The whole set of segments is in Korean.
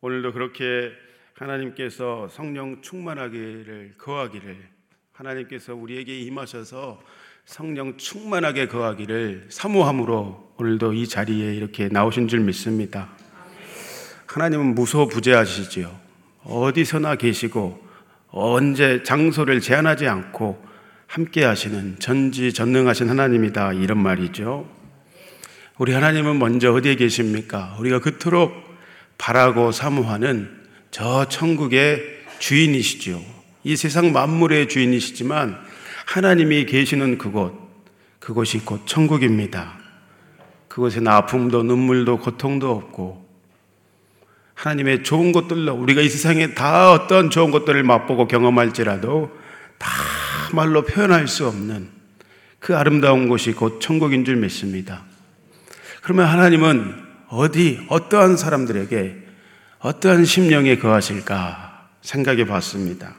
오늘도 그렇게 하나님께서 성령 충만하기를 거하기를 하나님께서 우리에게 임하셔서 성령 충만하게 거하기를 사모함으로 오늘도 이 자리에 이렇게 나오신 줄 믿습니다. 하나님은 무소부재하시지요. 어디서나 계시고 언제 장소를 제한하지 않고 함께 하시는 전지전능하신 하나님이다 이런 말이죠. 우리 하나님은 먼저 어디에 계십니까? 우리가 그토록 바라고 사모하는 저 천국의 주인이시죠. 이 세상 만물의 주인이시지만 하나님이 계시는 그곳, 그곳이 곧 천국입니다. 그곳에는 아픔도 눈물도 고통도 없고 하나님의 좋은 것들로 우리가 이 세상에 다 어떤 좋은 것들을 맛보고 경험할지라도 다 말로 표현할 수 없는 그 아름다운 곳이 곧 천국인 줄 믿습니다. 그러면 하나님은 어디 어떠한 사람들에게 어떠한 심령에 거하실까 생각해 봤습니다.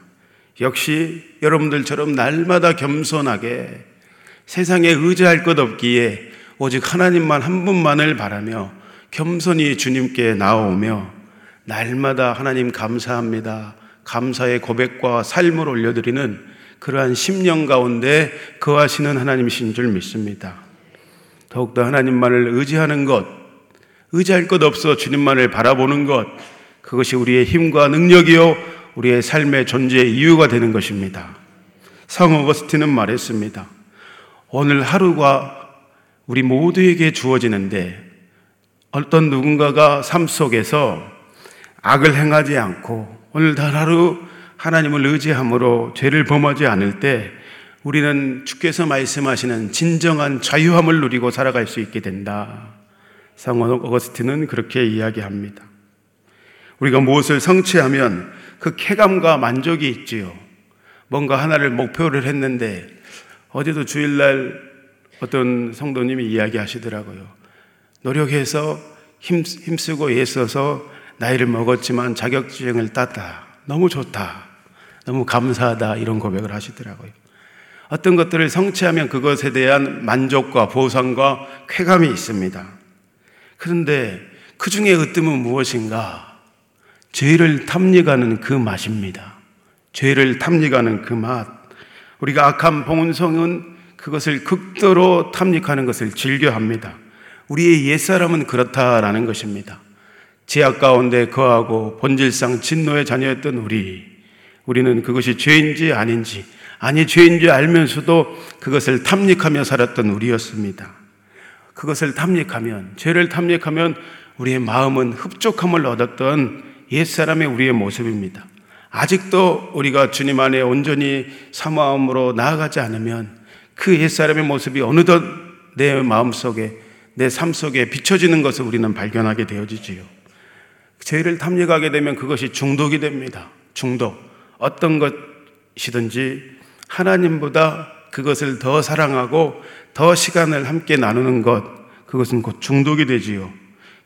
역시 여러분들처럼 날마다 겸손하게 세상에 의지할 것 없기에 오직 하나님만 한 분만을 바라며 겸손히 주님께 나오며 날마다 하나님 감사합니다. 감사의 고백과 삶을 올려드리는 그러한 심령 가운데 거하시는 하나님이신 줄 믿습니다. 더욱더 하나님만을 의지하는 것, 의지할 것 없어 주님만을 바라보는 것, 그것이 우리의 힘과 능력이요, 우리의 삶의 존재의 이유가 되는 것입니다. 성 어거스틴은 말했습니다. 오늘 하루가 우리 모두에게 주어지는데 어떤 누군가가 삶 속에서 악을 행하지 않고 오늘 단 하루 하나님을 의지함으로 죄를 범하지 않을 때 우리는 주께서 말씀하시는 진정한 자유함을 누리고 살아갈 수 있게 된다. 성 어거스틴은 그렇게 이야기합니다. 우리가 무엇을 성취하면 그 쾌감과 만족이 있지요. 뭔가 하나를 목표를 했는데 어제도 주일날 어떤 성도님이 이야기하시더라고요. 노력해서 힘, 힘쓰고 애써서 나이를 먹었지만 자격증을 땄다. 너무 좋다. 너무 감사하다. 이런 고백을 하시더라고요. 어떤 것들을 성취하면 그것에 대한 만족과 보상과 쾌감이 있습니다. 그런데 그 중에 으뜸은 무엇인가? 죄를 탐닉하는 그 맛입니다. 죄를 탐닉하는 그 맛. 우리가 악한 봉은성은 그것을 극도로 탐닉하는 것을 즐겨합니다. 우리의 옛사람은 그렇다라는 것입니다. 제약 가운데 거하고 본질상 진노의 자녀였던 우리. 우리는 그것이 죄인지 아닌지, 아니 죄인지 알면서도 그것을 탐닉하며 살았던 우리였습니다. 그것을 탐닉하면, 죄를 탐닉하면 우리의 마음은 흡족함을 얻었던 옛사람의 우리의 모습입니다. 아직도 우리가 주님 안에 온전히 사모함으로 나아가지 않으면 그 옛사람의 모습이 어느덧 내 마음 속에, 내 삶 속에 비춰지는 것을 우리는 발견하게 되어지지요. 죄를 탐닉하게 되면 그것이 중독이 됩니다. 중독. 어떤 것이든지 하나님보다 그것을 더 사랑하고 더 시간을 함께 나누는 것, 그것은 곧 중독이 되지요.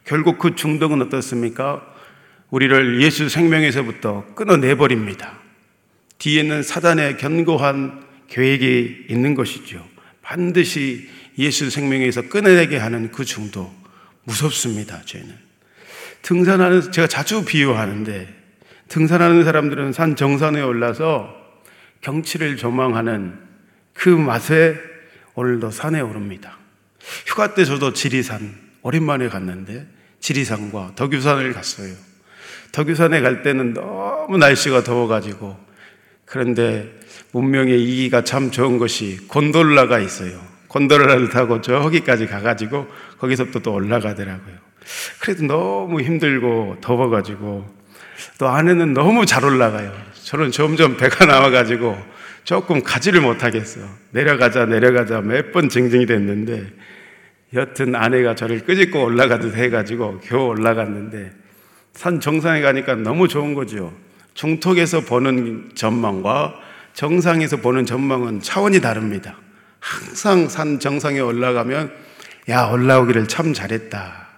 결국 그 중독은 어떻습니까? 우리를 예수 생명에서부터 끊어내버립니다. 뒤에는 사단의 견고한 계획이 있는 것이죠. 반드시 예수 생명에서 끊어내게 하는 그 중독. 무섭습니다, 죄는. 등산하는, 제가 자주 비유하는데, 등산하는 사람들은 산 정상에 올라서 경치를 조망하는 그 맛에 오늘도 산에 오릅니다. 휴가 때 저도 지리산, 오랜만에 갔는데, 지리산과 덕유산을 갔어요. 덕유산에 갈 때는 너무 날씨가 더워가지고 그런데 문명의 이기가 참 좋은 것이 곤돌라가 있어요. 곤돌라를 타고 저기까지 가가지고 거기서부터 또 올라가더라고요. 그래도 너무 힘들고 더워가지고 또 안에는 너무 잘 올라가요. 저는 점점 배가 나와가지고 조금 가지를 못하겠어요. 내려가자 내려가자 몇 번 징징이 됐는데 여튼 아내가 저를 끄집고 올라가듯 해가지고 겨우 올라갔는데 산 정상에 가니까 너무 좋은 거죠. 중턱에서 보는 전망과 정상에서 보는 전망은 차원이 다릅니다. 항상 산 정상에 올라가면 야 올라오기를 참 잘했다.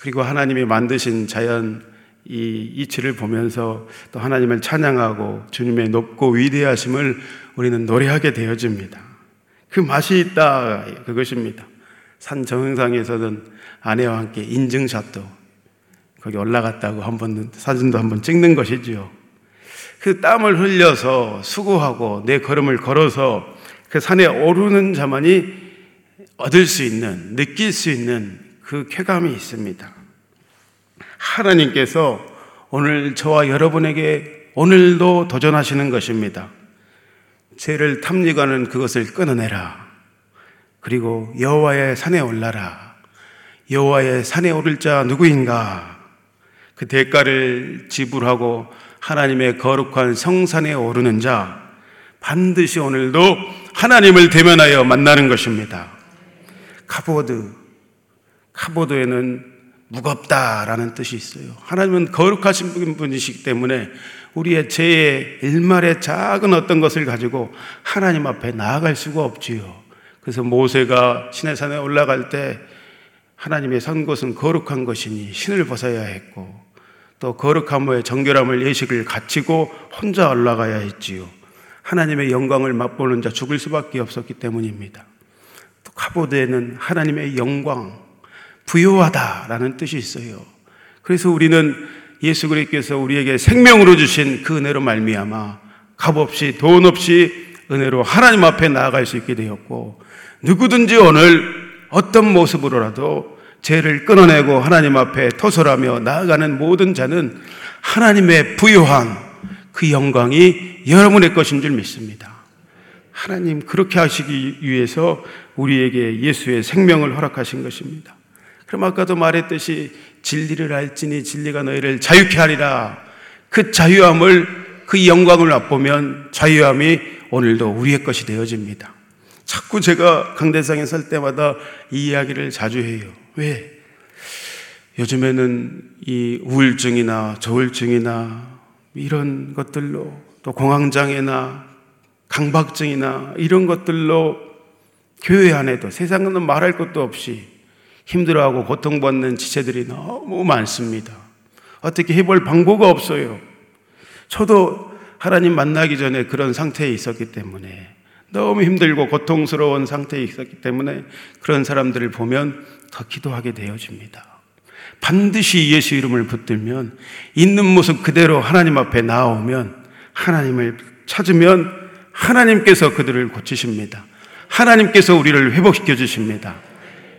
그리고 하나님이 만드신 자연 이 이치를 보면서 또 하나님을 찬양하고 주님의 높고 위대하심을 우리는 노래하게 되어집니다. 그 맛이 있다 그것입니다. 산 정상에서는 아내와 함께 인증샷도 거기 올라갔다고 한번 사진도 한번 찍는 것이지요. 그 땀을 흘려서 수고하고 내 걸음을 걸어서 그 산에 오르는 자만이 얻을 수 있는, 느낄 수 있는 그 쾌감이 있습니다. 하나님께서 오늘 저와 여러분에게 오늘도 도전하시는 것입니다. 죄를 탐닉하는 그것을 끊어내라. 그리고 여호와의 산에 올라라. 여호와의 산에 오를 자 누구인가? 그 대가를 지불하고 하나님의 거룩한 성산에 오르는 자 반드시 오늘도 하나님을 대면하여 만나는 것입니다. 카보드 카보드에는 무겁다라는 뜻이 있어요. 하나님은 거룩하신 분이시기 때문에 우리의 죄의 일말의 작은 어떤 것을 가지고 하나님 앞에 나아갈 수가 없지요. 그래서 모세가 시내산에 올라갈 때 하나님의 선 곳은 거룩한 것이니 신을 벗어야 했고 또 거룩함의 정결함을 예식을 갖추고 혼자 올라가야 했지요. 하나님의 영광을 맛보는 자 죽을 수밖에 없었기 때문입니다. 또 카보드에는 하나님의 영광, 부요하다라는 뜻이 있어요. 그래서 우리는 예수 그리스도께서 우리에게 생명으로 주신 그 은혜로 말미암아 값 없이 돈 없이 은혜로 하나님 앞에 나아갈 수 있게 되었고 누구든지 오늘 어떤 모습으로라도 죄를 끊어내고 하나님 앞에 토설하며 나아가는 모든 자는 하나님의 부요한 그 영광이 여러분의 것인 줄 믿습니다. 하나님 그렇게 하시기 위해서 우리에게 예수의 생명을 허락하신 것입니다. 그럼 아까도 말했듯이 진리를 알지니 진리가 너희를 자유케 하리라. 그 자유함을 그 영광을 맛보면 자유함이 오늘도 우리의 것이 되어집니다. 자꾸 제가 강대상에 설 때마다 이 이야기를 자주 해요. 왜? 요즘에는 이 우울증이나 저울증이나 이런 것들로 또 공황장애나 강박증이나 이런 것들로 교회 안에도 세상은 말할 것도 없이 힘들어하고 고통받는 지체들이 너무 많습니다. 어떻게 해볼 방법이 없어요. 저도 하나님 만나기 전에 그런 상태에 있었기 때문에 너무 힘들고 고통스러운 상태에 있었기 때문에 그런 사람들을 보면 더 기도하게 되어집니다. 반드시 예수 이름을 붙들면 있는 모습 그대로 하나님 앞에 나오면 하나님을 찾으면 하나님께서 그들을 고치십니다. 하나님께서 우리를 회복시켜 주십니다.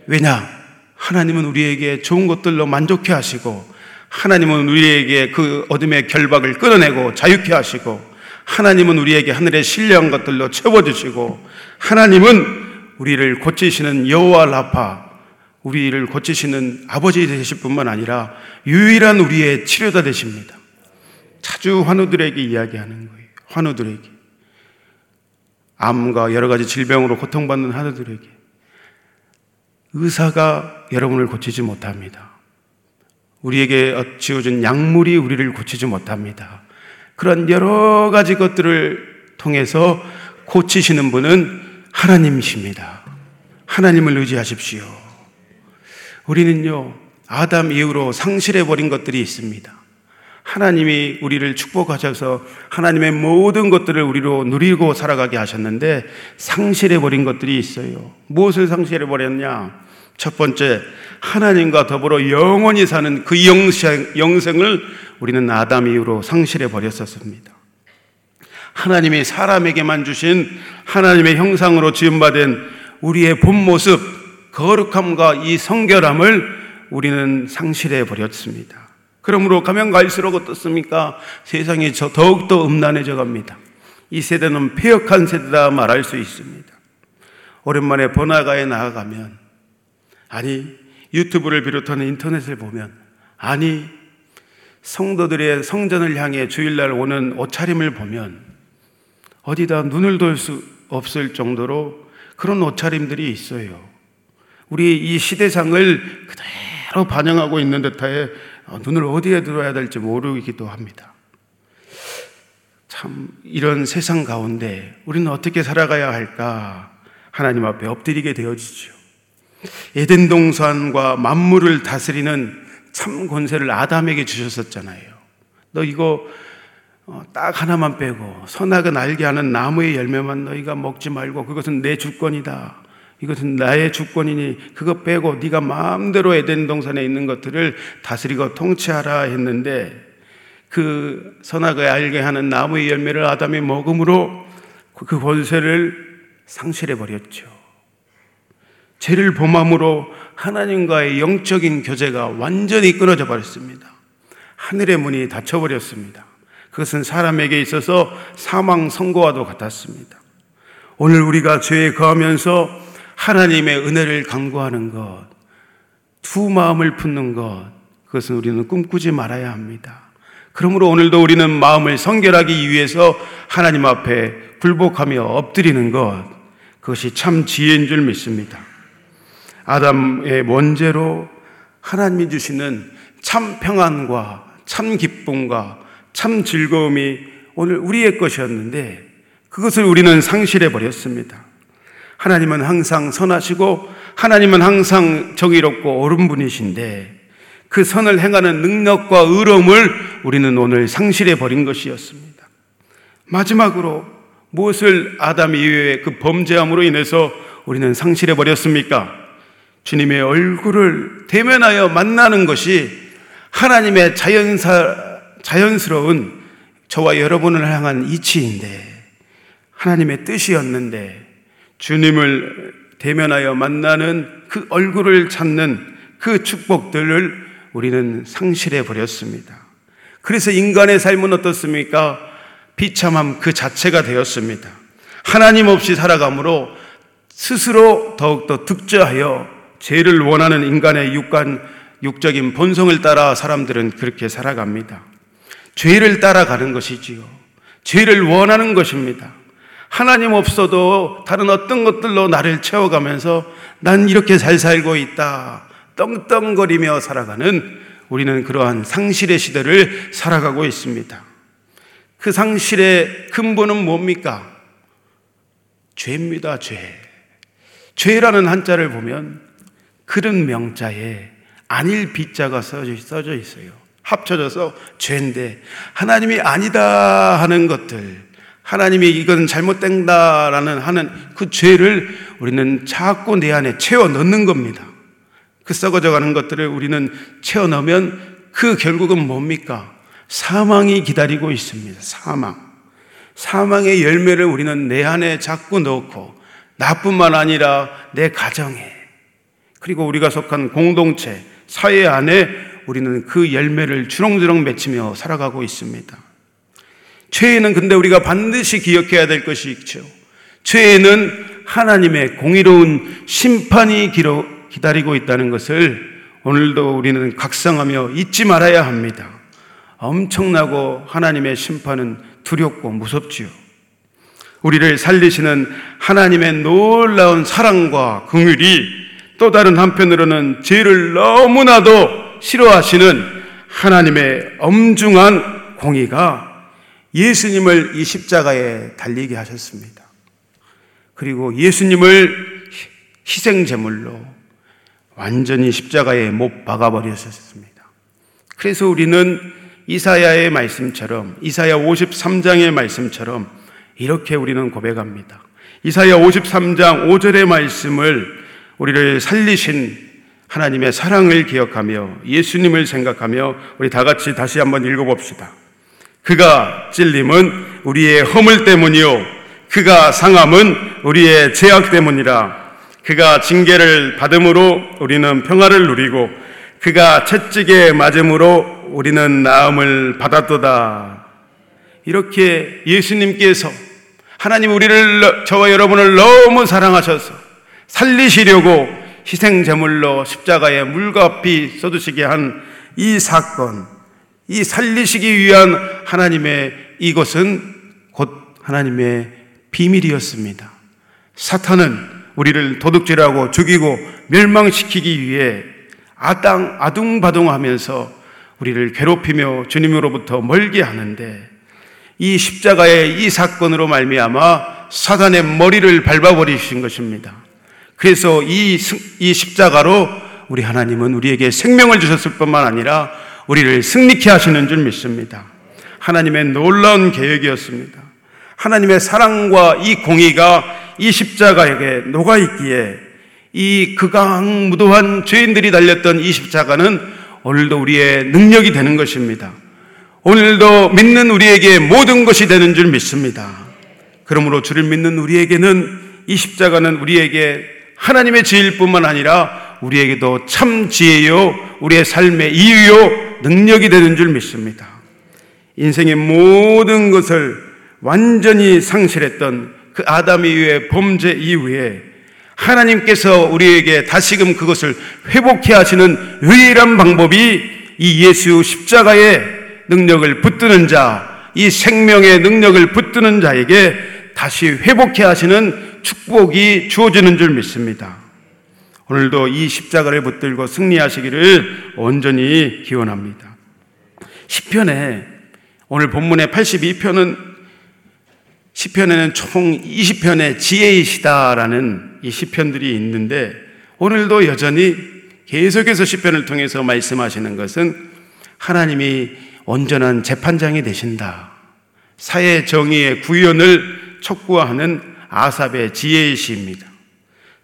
왜냐? 하나님은 우리에게 좋은 것들로 만족해 하시고 하나님은 우리에게 그 어둠의 결박을 끊어내고 자유케 하시고 하나님은 우리에게 하늘의 신뢰한 것들로 채워주시고 하나님은 우리를 고치시는 여호와 라파 우리를 고치시는 아버지 되실 뿐만 아니라 유일한 우리의 치료자 되십니다. 자주 환우들에게 이야기하는 거예요. 환우들에게 암과 여러 가지 질병으로 고통받는 환우들에게 의사가 여러분을 고치지 못합니다. 우리에게 지어준 약물이 우리를 고치지 못합니다. 그런 여러 가지 것들을 통해서 고치시는 분은 하나님이십니다. 하나님을 의지하십시오. 우리는요, 아담 이후로 상실해버린 것들이 있습니다. 하나님이 우리를 축복하셔서 하나님의 모든 것들을 우리로 누리고 살아가게 하셨는데 상실해버린 것들이 있어요. 무엇을 상실해버렸냐? 첫 번째, 하나님과 더불어 영원히 사는 그 영생, 영생을 우리는 아담 이후로 상실해 버렸었습니다. 하나님이 사람에게만 주신 하나님의 형상으로 지음받은 우리의 본 모습, 거룩함과 이 성결함을 우리는 상실해 버렸습니다. 그러므로 가면 갈수록 어떻습니까? 세상이 저 더욱더 음란해져 갑니다. 이 세대는 폐역한 세대다 말할 수 있습니다. 오랜만에 번화가에 나아가면 아니, 유튜브를 비롯한 인터넷을 보면, 아니, 성도들의 성전을 향해 주일날 오는 옷차림을 보면, 어디다 눈을 돌 수 없을 정도로 그런 옷차림들이 있어요. 우리 이 시대상을 그대로 반영하고 있는 듯하에 어, 눈을 어디에 들어야 될지 모르기도 합니다. 참, 이런 세상 가운데 우리는 어떻게 살아가야 할까? 하나님 앞에 엎드리게 되어지죠. 에덴 동산과 만물을 다스리는 참 권세를 아담에게 주셨었잖아요. 너 이거 어, 딱 하나만 빼고 선악은 알게 하는 나무의 열매만 너희가 먹지 말고 그것은 내 주권이다. 이것은 나의 주권이니 그거 빼고 네가 마음대로 에덴 동산에 있는 것들을 다스리고 통치하라 했는데 그 선악을 알게 하는 나무의 열매를 아담이 먹음으로 그 권세를 상실해 버렸죠. 죄를 범함으로 하나님과의 영적인 교제가 완전히 끊어져 버렸습니다. 하늘의 문이 닫혀 버렸습니다. 그것은 사람에게 있어서 사망 선고와도 같았습니다. 오늘 우리가 죄에 거하면서 하나님의 은혜를 강구하는 것, 두 마음을 품는 것, 그것은 우리는 꿈꾸지 말아야 합니다. 그러므로 오늘도 우리는 마음을 성결하기 위해서 하나님 앞에 굴복하며 엎드리는 것, 그것이 참 지혜인 줄 믿습니다. 아담의 원죄로 하나님이 주시는 참 평안과 참 기쁨과 참 즐거움이 오늘 우리의 것이었는데 그것을 우리는 상실해 버렸습니다. 하나님은 항상 선하시고 하나님은 항상 정의롭고 옳은 분이신데 그 선을 행하는 능력과 의로움을 우리는 오늘 상실해 버린 것이었습니다. 마지막으로 무엇을 아담 이후에 그 범죄함으로 인해서 우리는 상실해 버렸습니까? 주님의 얼굴을 대면하여 만나는 것이 하나님의 자연사, 자연스러운 저와 여러분을 향한 이치인데 하나님의 뜻이었는데 주님을 대면하여 만나는 그 얼굴을 찾는 그 축복들을 우리는 상실해 버렸습니다. 그래서 인간의 삶은 어떻습니까? 비참함 그 자체가 되었습니다. 하나님 없이 살아감으로 스스로 더욱더 득죄하여 죄를 원하는 인간의 육간, 육적인 본성을 따라 사람들은 그렇게 살아갑니다. 죄를 따라가는 것이지요. 죄를 원하는 것입니다. 하나님 없어도 다른 어떤 것들로 나를 채워가면서 난 이렇게 잘 살고 있다. 떵떵거리며 살아가는 우리는 그러한 상실의 시대를 살아가고 있습니다. 그 상실의 근본은 뭡니까? 죄입니다, 죄. 죄라는 한자를 보면 그런 명자에 안일 비자가 써져 있어요. 합쳐져서 죄인데 하나님이 아니다 하는 것들 하나님이 이건 잘못된다라는 하는 그 죄를 우리는 자꾸 내 안에 채워 넣는 겁니다. 그 썩어져 가는 것들을 우리는 채워 넣으면 그 결국은 뭡니까? 사망이 기다리고 있습니다. 사망. 사망의 열매를 우리는 내 안에 자꾸 넣고 나뿐만 아니라 내 가정에 그리고 우리가 속한 공동체, 사회 안에 우리는 그 열매를 주렁주렁 맺히며 살아가고 있습니다. 죄에는 근데 우리가 반드시 기억해야 될 것이 있죠. 죄에는 하나님의 공의로운 심판이 기다리고 있다는 것을 오늘도 우리는 각성하며 잊지 말아야 합니다. 엄청나고 하나님의 심판은 두렵고 무섭지요. 우리를 살리시는 하나님의 놀라운 사랑과 긍휼이 또 다른 한편으로는 죄를 너무나도 싫어하시는 하나님의 엄중한 공의가 예수님을 이 십자가에 달리게 하셨습니다. 그리고 예수님을 희생제물로 완전히 십자가에 못 박아버리셨습니다. 그래서 우리는 이사야의 말씀처럼, 이사야 53장의 말씀처럼 이렇게 우리는 고백합니다. 이사야 53장 5절의 말씀을 우리를 살리신 하나님의 사랑을 기억하며 예수님을 생각하며 우리 다 같이 다시 한번 읽어봅시다. 그가 찔림은 우리의 허물 때문이요. 그가 상함은 우리의 죄악 때문이라. 그가 징계를 받음으로 우리는 평화를 누리고 그가 채찍에 맞음으로 우리는 나음을 받았도다. 이렇게 예수님께서 하나님 우리를 저와 여러분을 너무 사랑하셔서 살리시려고 희생 제물로 십자가에 물과 피 쏟으시게 한 이 사건 이 살리시기 위한 하나님의 이것은 곧 하나님의 비밀이었습니다. 사탄은 우리를 도둑질하고 죽이고 멸망시키기 위해 아땅 아둥바둥하면서 우리를 괴롭히며 주님으로부터 멀게 하는데 이 십자가의 이 사건으로 말미암아 사단의 머리를 밟아버리신 것입니다. 그래서 이, 이 십자가로 우리 하나님은 우리에게 생명을 주셨을 뿐만 아니라 우리를 승리케 하시는 줄 믿습니다. 하나님의 놀라운 계획이었습니다. 하나님의 사랑과 이 공의가 이 십자가에게 녹아있기에 이 극악무도한 죄인들이 달렸던 이 십자가는 오늘도 우리의 능력이 되는 것입니다. 오늘도 믿는 우리에게 모든 것이 되는 줄 믿습니다. 그러므로 주를 믿는 우리에게는 이 십자가는 우리에게 하나님의 지혜일 뿐만 아니라 우리에게도 참 지혜요, 우리의 삶의 이유요, 능력이 되는 줄 믿습니다. 인생의 모든 것을 완전히 상실했던 그 아담 이후의 범죄 이후에 하나님께서 우리에게 다시금 그것을 회복해 하시는 유일한 방법이 이 예수 십자가의 능력을 붙드는 자, 이 생명의 능력을 붙드는 자에게 다시 회복해 하시는 축복이 주어지는 줄 믿습니다. 오늘도 이 십자가를 붙들고 승리하시기를 온전히 기원합니다. 10편에 오늘 본문의 82편은 시편에는 총 20편의 지혜이시다라는 이 시편들이 있는데 오늘도 여전히 계속해서 시편을 통해서 말씀하시는 것은 하나님이 온전한 재판장이 되신다. 사회 정의의 구현을 촉구하는 아삽의 지혜이시입니다.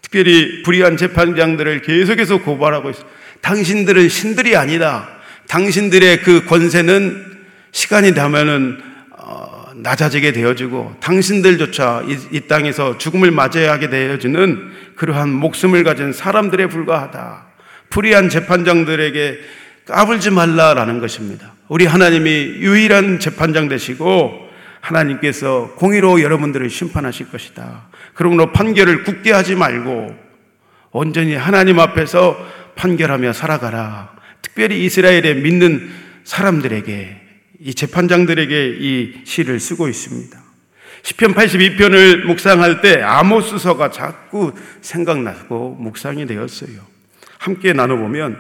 특별히 불의한 재판장들을 계속해서 고발하고 있어. 당신들은 신들이 아니다. 당신들의 그 권세는 시간이 되면은 낮아지게 되어지고 당신들조차 이, 이, 땅에서 죽음을 맞아야 하게 되어지는 그러한 목숨을 가진 사람들에 불과하다. 불의한 재판장들에게 까불지 말라라는 것입니다. 우리 하나님이 유일한 재판장 되시고 하나님께서 공의로 여러분들을 심판하실 것이다. 그러므로 판결을 굳게 하지 말고 온전히 하나님 앞에서 판결하며 살아가라. 특별히 이스라엘에 믿는 사람들에게 이 재판장들에게 이 시를 쓰고 있습니다. 시편 82편을 묵상할 때 아모스서가 자꾸 생각나고 묵상이 되었어요. 함께 나눠보면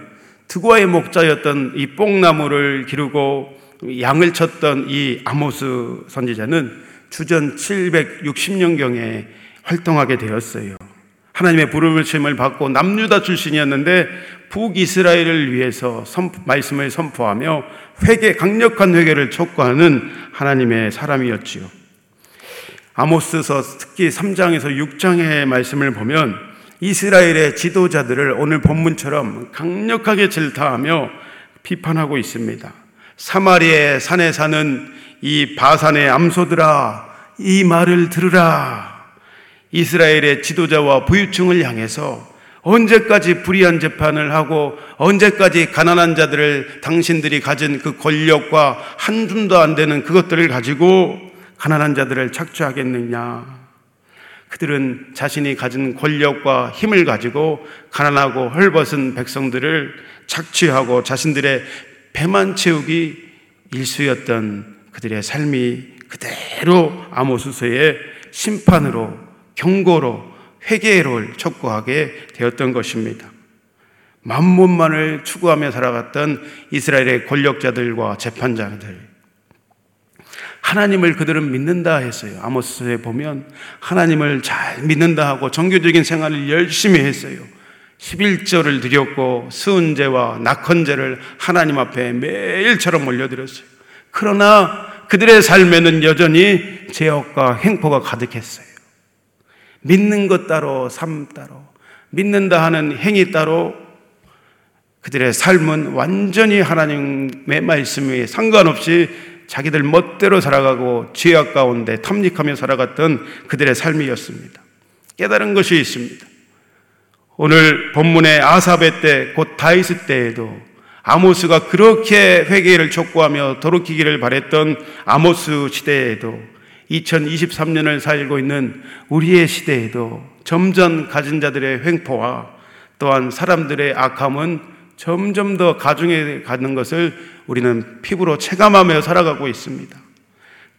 드고아의 목자였던 이 뽕나무를 기르고 양을 쳤던 이 아모스 선지자는 주전 760년경에 활동하게 되었어요. 하나님의 부르심을 받고 남유다 출신이었는데 북이스라엘을 위해서 선포, 말씀을 선포하며 회개, 강력한 회개를 촉구하는 하나님의 사람이었지요. 아모스서 특히 3장에서 6장의 말씀을 보면 이스라엘의 지도자들을 오늘 본문처럼 강력하게 질타하며 비판하고 있습니다. 사마리의 산에 사는 이 바산의 암소들아, 이 말을 들으라. 이스라엘의 지도자와 부유층을 향해서 언제까지 불의한 재판을 하고 언제까지 가난한 자들을 당신들이 가진 그 권력과 한 줌도 안 되는 그것들을 가지고 가난한 자들을 착취하겠느냐. 그들은 자신이 가진 권력과 힘을 가지고 가난하고 헐벗은 백성들을 착취하고 자신들의 배만 채우기 일수였던 그들의 삶이 그대로 아모스서의 심판으로 경고로 회개를 촉구하게 되었던 것입니다. 만문만을 추구하며 살아갔던 이스라엘의 권력자들과 재판자들. 하나님을 그들은 믿는다 했어요. 아모스에 보면 하나님을 잘 믿는다 하고 종교적인 생활을 열심히 했어요. 11절을 드렸고 수은제와 낙헌제를 하나님 앞에 매일처럼 올려드렸어요. 그러나 그들의 삶에는 여전히 죄악과 행포가 가득했어요. 믿는 것 따로, 삶 따로, 믿는다 하는 행위 따로 그들의 삶은 완전히 하나님의 말씀에 상관없이 자기들 멋대로 살아가고 죄악 가운데 탐닉하며 살아갔던 그들의 삶이었습니다. 깨달은 것이 있습니다. 오늘 본문의 아사베 때, 곧 다이스 때에도 아모스가 그렇게 회개를 촉구하며 돌이키기를 바랬던 아모스 시대에도 2023년을 살고 있는 우리의 시대에도 점점 가진 자들의 횡포와 또한 사람들의 악함은 점점 더 가중해 가는 것을 우리는 피부로 체감하며 살아가고 있습니다.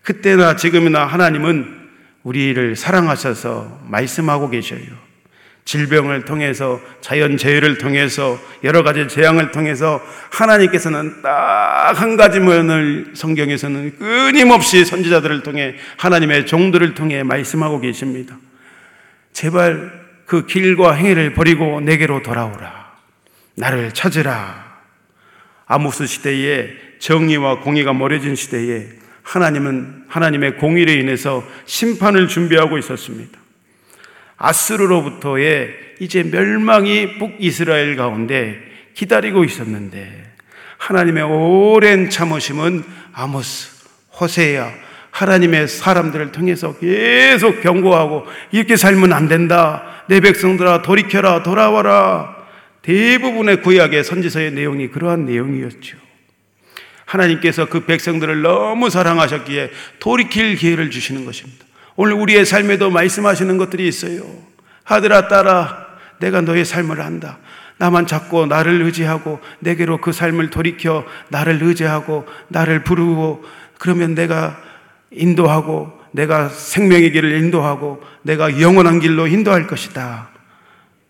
그때나 지금이나 하나님은 우리를 사랑하셔서 말씀하고 계셔요. 질병을 통해서 자연 재해를 통해서 여러 가지 재앙을 통해서 하나님께서는 딱 한 가지 면을 성경에서는 끊임없이 선지자들을 통해 하나님의 종들을 통해 말씀하고 계십니다. 제발 그 길과 행위를 버리고 내게로 돌아오라. 나를 찾으라. 아모스 시대에 정의와 공의가 멀어진 시대에 하나님은 하나님의 공의로 인해서 심판을 준비하고 있었습니다. 아스르로부터의 이제 멸망이 북이스라엘 가운데 기다리고 있었는데 하나님의 오랜 참으심은 아모스, 호세야, 하나님의 사람들을 통해서 계속 경고하고 이렇게 살면 안 된다. 내 백성들아 돌이켜라 돌아와라. 대부분의 구약의 선지서의 내용이 그러한 내용이었죠. 하나님께서 그 백성들을 너무 사랑하셨기에 돌이킬 기회를 주시는 것입니다. 오늘 우리의 삶에도 말씀하시는 것들이 있어요. 아들아 딸아 내가 너의 삶을 안다. 나만 찾고 나를 의지하고 내게로 그 삶을 돌이켜 나를 의지하고 나를 부르고 그러면 내가 인도하고 내가 생명의 길을 인도하고 내가 영원한 길로 인도할 것이다.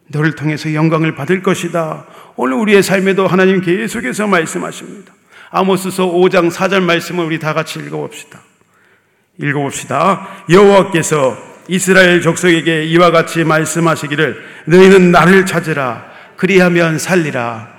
너를 통해서 영광을 받을 것이다. 오늘 우리의 삶에도 하나님 계속해서 말씀하십니다. 아모스서 5장 4절 말씀을 우리 다 같이 읽어봅시다. 읽어봅시다. 여호와께서 이스라엘 족속에게 이와 같이 말씀하시기를 너희는 나를 찾으라 그리하면 살리라.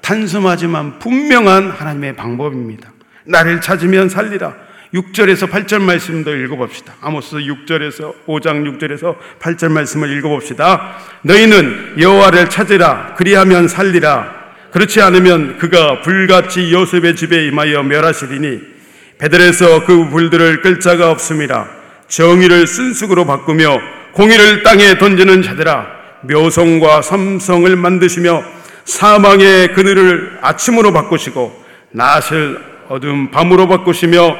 단순하지만 분명한 하나님의 방법입니다. 나를 찾으면 살리라. 6절에서 8절 말씀도 읽어봅시다. 아모스 6절에서 5장 6절에서 8절 말씀을 읽어봅시다. 너희는 여호와를 찾으라. 그리하면 살리라. 그렇지 않으면 그가 불같이 요셉의 집에 임하여 멸하시리니 베들에서 그 불들을 끌 자가 없음이라. 정의를 쓴쑥으로 바꾸며 공의를 땅에 던지는 자들아 묘성과 삼성을 만드시며 사망의 그늘을 아침으로 바꾸시고 낫을 어두운 밤으로 바꾸시며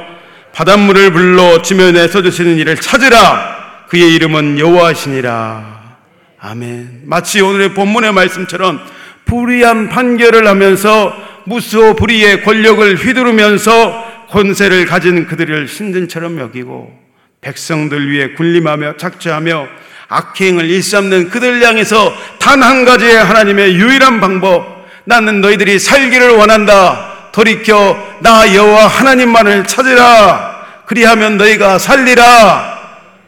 바닷물을 불러 지면에 써주시는 이를 찾으라. 그의 이름은 여호와시니라. 아멘. 마치 오늘의 본문의 말씀처럼 불의한 판결을 하면서 무수호 불의의 권력을 휘두르면서 권세를 가진 그들을 신든처럼 여기고 백성들 위해 군림하며 착취하며 악행을 일삼는 그들 향해서 단 한 가지의 하나님의 유일한 방법 나는 너희들이 살기를 원한다. 돌이켜 나 여호와 하나님만을 찾으라. 그리하면 너희가 살리라.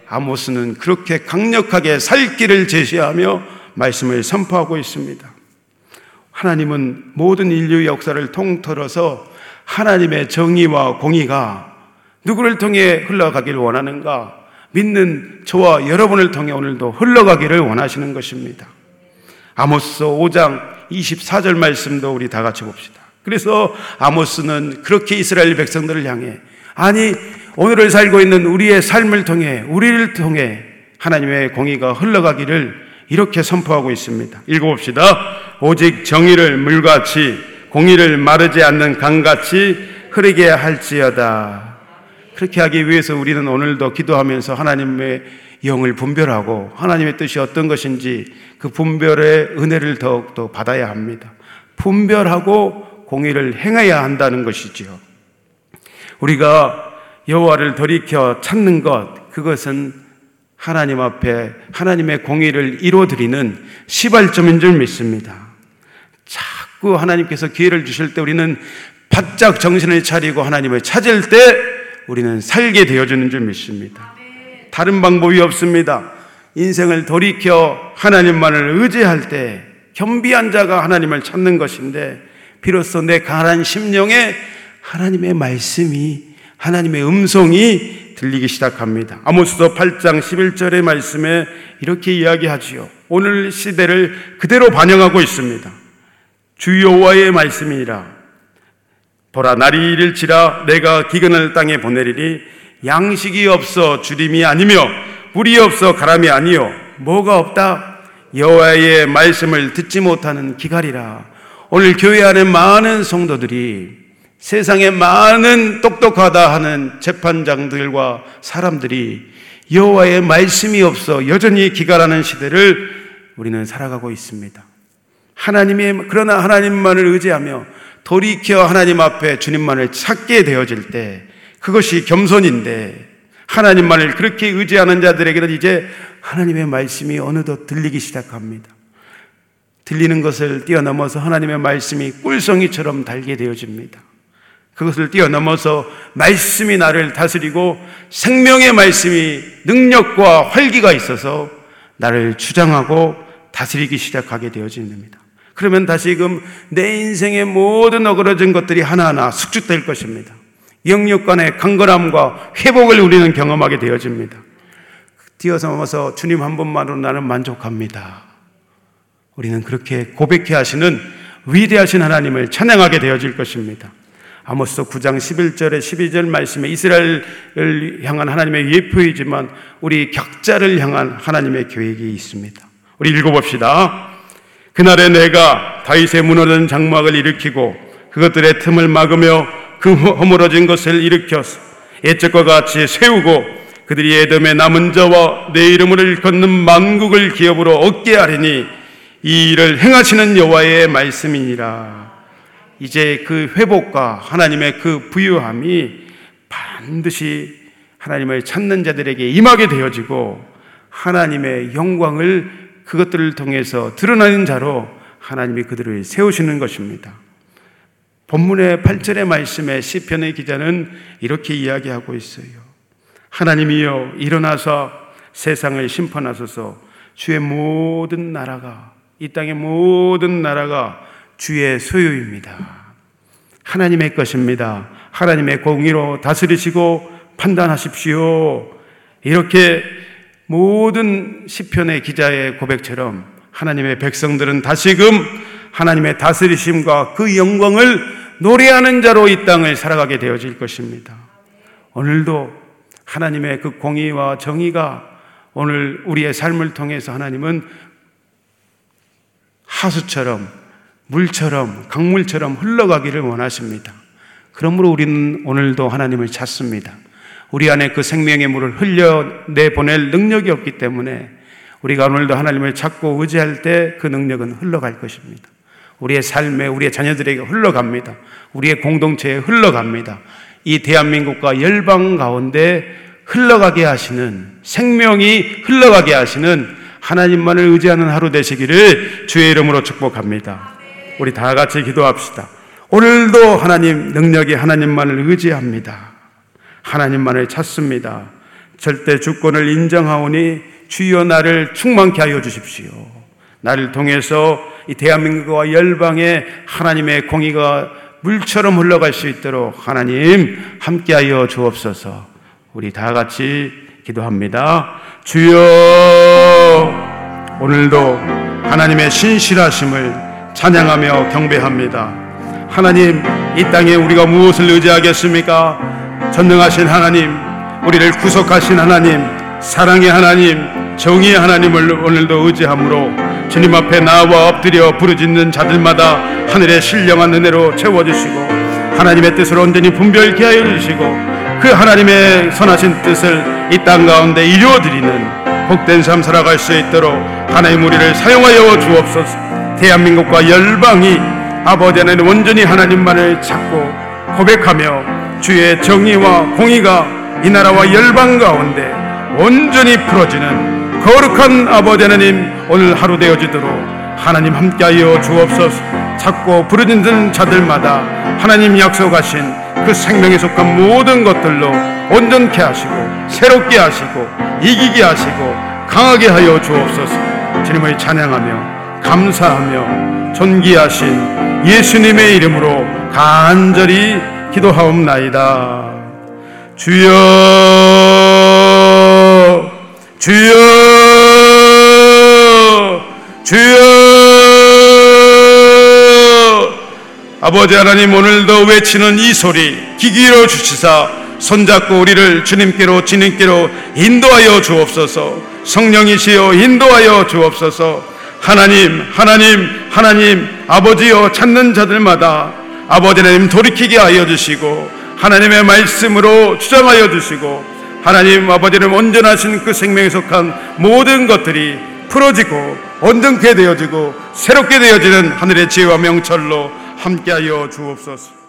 아모스는 그렇게 강력하게 살 길을 제시하며 말씀을 선포하고 있습니다. 하나님은 모든 인류 역사를 통틀어서 하나님의 정의와 공의가 누구를 통해 흘러가길 원하는가 믿는 저와 여러분을 통해 오늘도 흘러가기를 원하시는 것입니다. 아모스 5장 24절 말씀도 우리 다 같이 봅시다. 그래서 아모스는 그렇게 이스라엘 백성들을 향해 아니 오늘을 살고 있는 우리의 삶을 통해 우리를 통해 하나님의 공의가 흘러가기를 이렇게 선포하고 있습니다. 읽어봅시다. 오직 정의를 물같이 공의를 마르지 않는 강같이 흐르게 할지어다. 그렇게 하기 위해서 우리는 오늘도 기도하면서 하나님의 영을 분별하고 하나님의 뜻이 어떤 것인지 그 분별의 은혜를 더욱더 받아야 합니다. 분별하고 공의를 행해야 한다는 것이지요. 우리가 여호와를 돌이켜 찾는 것 그것은 하나님 앞에 하나님의 공의를 이루어드리는 시발점인 줄 믿습니다. 자꾸 하나님께서 기회를 주실 때 우리는 바짝 정신을 차리고 하나님을 찾을 때 우리는 살게 되어주는 줄 믿습니다. 다른 방법이 없습니다. 인생을 돌이켜 하나님만을 의지할 때 겸비한 자가 하나님을 찾는 것인데 비로소 내 강한 심령에 하나님의 말씀이 하나님의 음성이 들리기 시작합니다. 아모스서 8장 11절의 말씀에 이렇게 이야기하지요. 오늘 시대를 그대로 반영하고 있습니다. 주여와의 말씀이라. 보라 날이 이를지라 내가 기근을 땅에 보내리니 양식이 없어 주림이 아니며 물이 없어 가람이 아니요 뭐가 없다? 여호와의 말씀을 듣지 못하는 기갈이라. 오늘 교회 안에 많은 성도들이 세상에 많은 똑똑하다 하는 재판장들과 사람들이 여호와의 말씀이 없어 여전히 기갈하는 시대를 우리는 살아가고 있습니다. 하나님의 그러나 하나님만을 의지하며 돌이켜 하나님 앞에 주님만을 찾게 되어질 때 그것이 겸손인데 하나님만을 그렇게 의지하는 자들에게는 이제 하나님의 말씀이 어느덧 들리기 시작합니다. 들리는 것을 뛰어넘어서 하나님의 말씀이 꿀성이처럼 달게 되어집니다. 그것을 뛰어넘어서 말씀이 나를 다스리고 생명의 말씀이 능력과 활기가 있어서 나를 주장하고 다스리기 시작하게 되어집니다. 그러면 다시금 내 인생의 모든 어그러진 것들이 하나하나 숙축될 것입니다. 영육 간의 강건함과 회복을 우리는 경험하게 되어집니다. 뛰어넘어서 주님 한 분만으로 나는 만족합니다. 우리는 그렇게 고백해 하시는 위대하신 하나님을 찬양하게 되어질 것입니다. 아모스 9장 11절에 12절 말씀에 이스라엘을 향한 하나님의 예표이지만 우리 격자를 향한 하나님의 계획이 있습니다. 우리 읽어봅시다. 그날에 내가 다윗의 무너진 장막을 일으키고 그것들의 틈을 막으며 그 허물어진 것을 일으켜서 예적과 같이 세우고 그들이 에돔의 남은 자와 내 이름을 일컫는 만국을 기업으로 얻게 하리니 이 일을 행하시는 여호와의 말씀이니라. 이제 그 회복과 하나님의 그 부유함이 반드시 하나님을 찾는 자들에게 임하게 되어지고 하나님의 영광을 그것들을 통해서 드러나는 자로 하나님이 그들을 세우시는 것입니다. 본문의 8절의 말씀에 시편의 기자는 이렇게 이야기하고 있어요. 하나님이여 일어나서 세상을 심판하소서 주의 모든 나라가 이 땅의 모든 나라가 주의 소유입니다. 하나님의 것입니다. 하나님의 공의로 다스리시고 판단하십시오. 이렇게 모든 시편의 기자의 고백처럼 하나님의 백성들은 다시금 하나님의 다스리심과 그 영광을 노래하는 자로 이 땅을 살아가게 되어질 것입니다. 오늘도 하나님의 그 공의와 정의가 오늘 우리의 삶을 통해서 하나님은 하수처럼 물처럼 강물처럼 흘러가기를 원하십니다. 그러므로 우리는 오늘도 하나님을 찾습니다. 우리 안에 그 생명의 물을 흘려 내 보낼 능력이 없기 때문에 우리가 오늘도 하나님을 찾고 의지할 때 그 능력은 흘러갈 것입니다. 우리의 삶에 우리의 자녀들에게 흘러갑니다. 우리의 공동체에 흘러갑니다. 이 대한민국과 열방 가운데 흘러가게 하시는 생명이 흘러가게 하시는 하나님만을 의지하는 하루 되시기를 주의 이름으로 축복합니다. 우리 다 같이 기도합시다. 오늘도 하나님 능력이 하나님만을 의지합니다. 하나님만을 찾습니다. 절대 주권을 인정하오니 주여 나를 충만케 하여 주십시오. 나를 통해서 이 대한민국과 열방에 하나님의 공의가 물처럼 흘러갈 수 있도록 하나님 함께하여 주옵소서. 우리 다 같이 기도합니다. 주여 오늘도 하나님의 신실하심을 찬양하며 경배합니다. 하나님 이 땅에 우리가 무엇을 의지하겠습니까? 전능하신 하나님, 우리를 구속하신 하나님, 사랑의 하나님, 정의의 하나님을 오늘도 의지함으로 주님 앞에 나와 엎드려 부르짖는 자들마다 하늘의 신령한 은혜로 채워주시고 하나님의 뜻을 온전히 분별케 하여 주시고 그 하나님의 선하신 뜻을 이 땅 가운데 이루어드리는 복된 삶 살아갈 수 있도록 하나님 우리를 사용하여 주옵소서. 대한민국과 열방이 아버지 하나님 온전히 하나님만을 찾고 고백하며 주의 정의와 공의가 이 나라와 열방 가운데 온전히 풀어지는 거룩한 아버지 하나님 오늘 하루 되어지도록 하나님 함께하여 주옵소서. 찾고 부르짖는 자들마다 하나님 약속하신 그 생명에 속한 모든 것들로 온전케 하시고 새롭게 하시고 이기게 하시고 강하게 하여 주옵소서. 주님을 찬양하며 감사하며 존귀하신 예수님의 이름으로 간절히 기도하옵나이다. 주여 주여 주여. 아버지 하나님 오늘도 외치는 이 소리 기기로 주시사 손잡고 우리를 주님께로 주님께로 인도하여 주옵소서. 성령이시여 인도하여 주옵소서. 하나님 하나님 하나님 아버지여 찾는 자들마다 아버지 하나님 돌이키게 하여 주시고 하나님의 말씀으로 주장하여 주시고 하나님 아버지는 온전하신 그 생명에 속한 모든 것들이 풀어지고 온전케 되어지고 새롭게 되어지는 하늘의 지혜와 명철로 함께하여 주옵소서.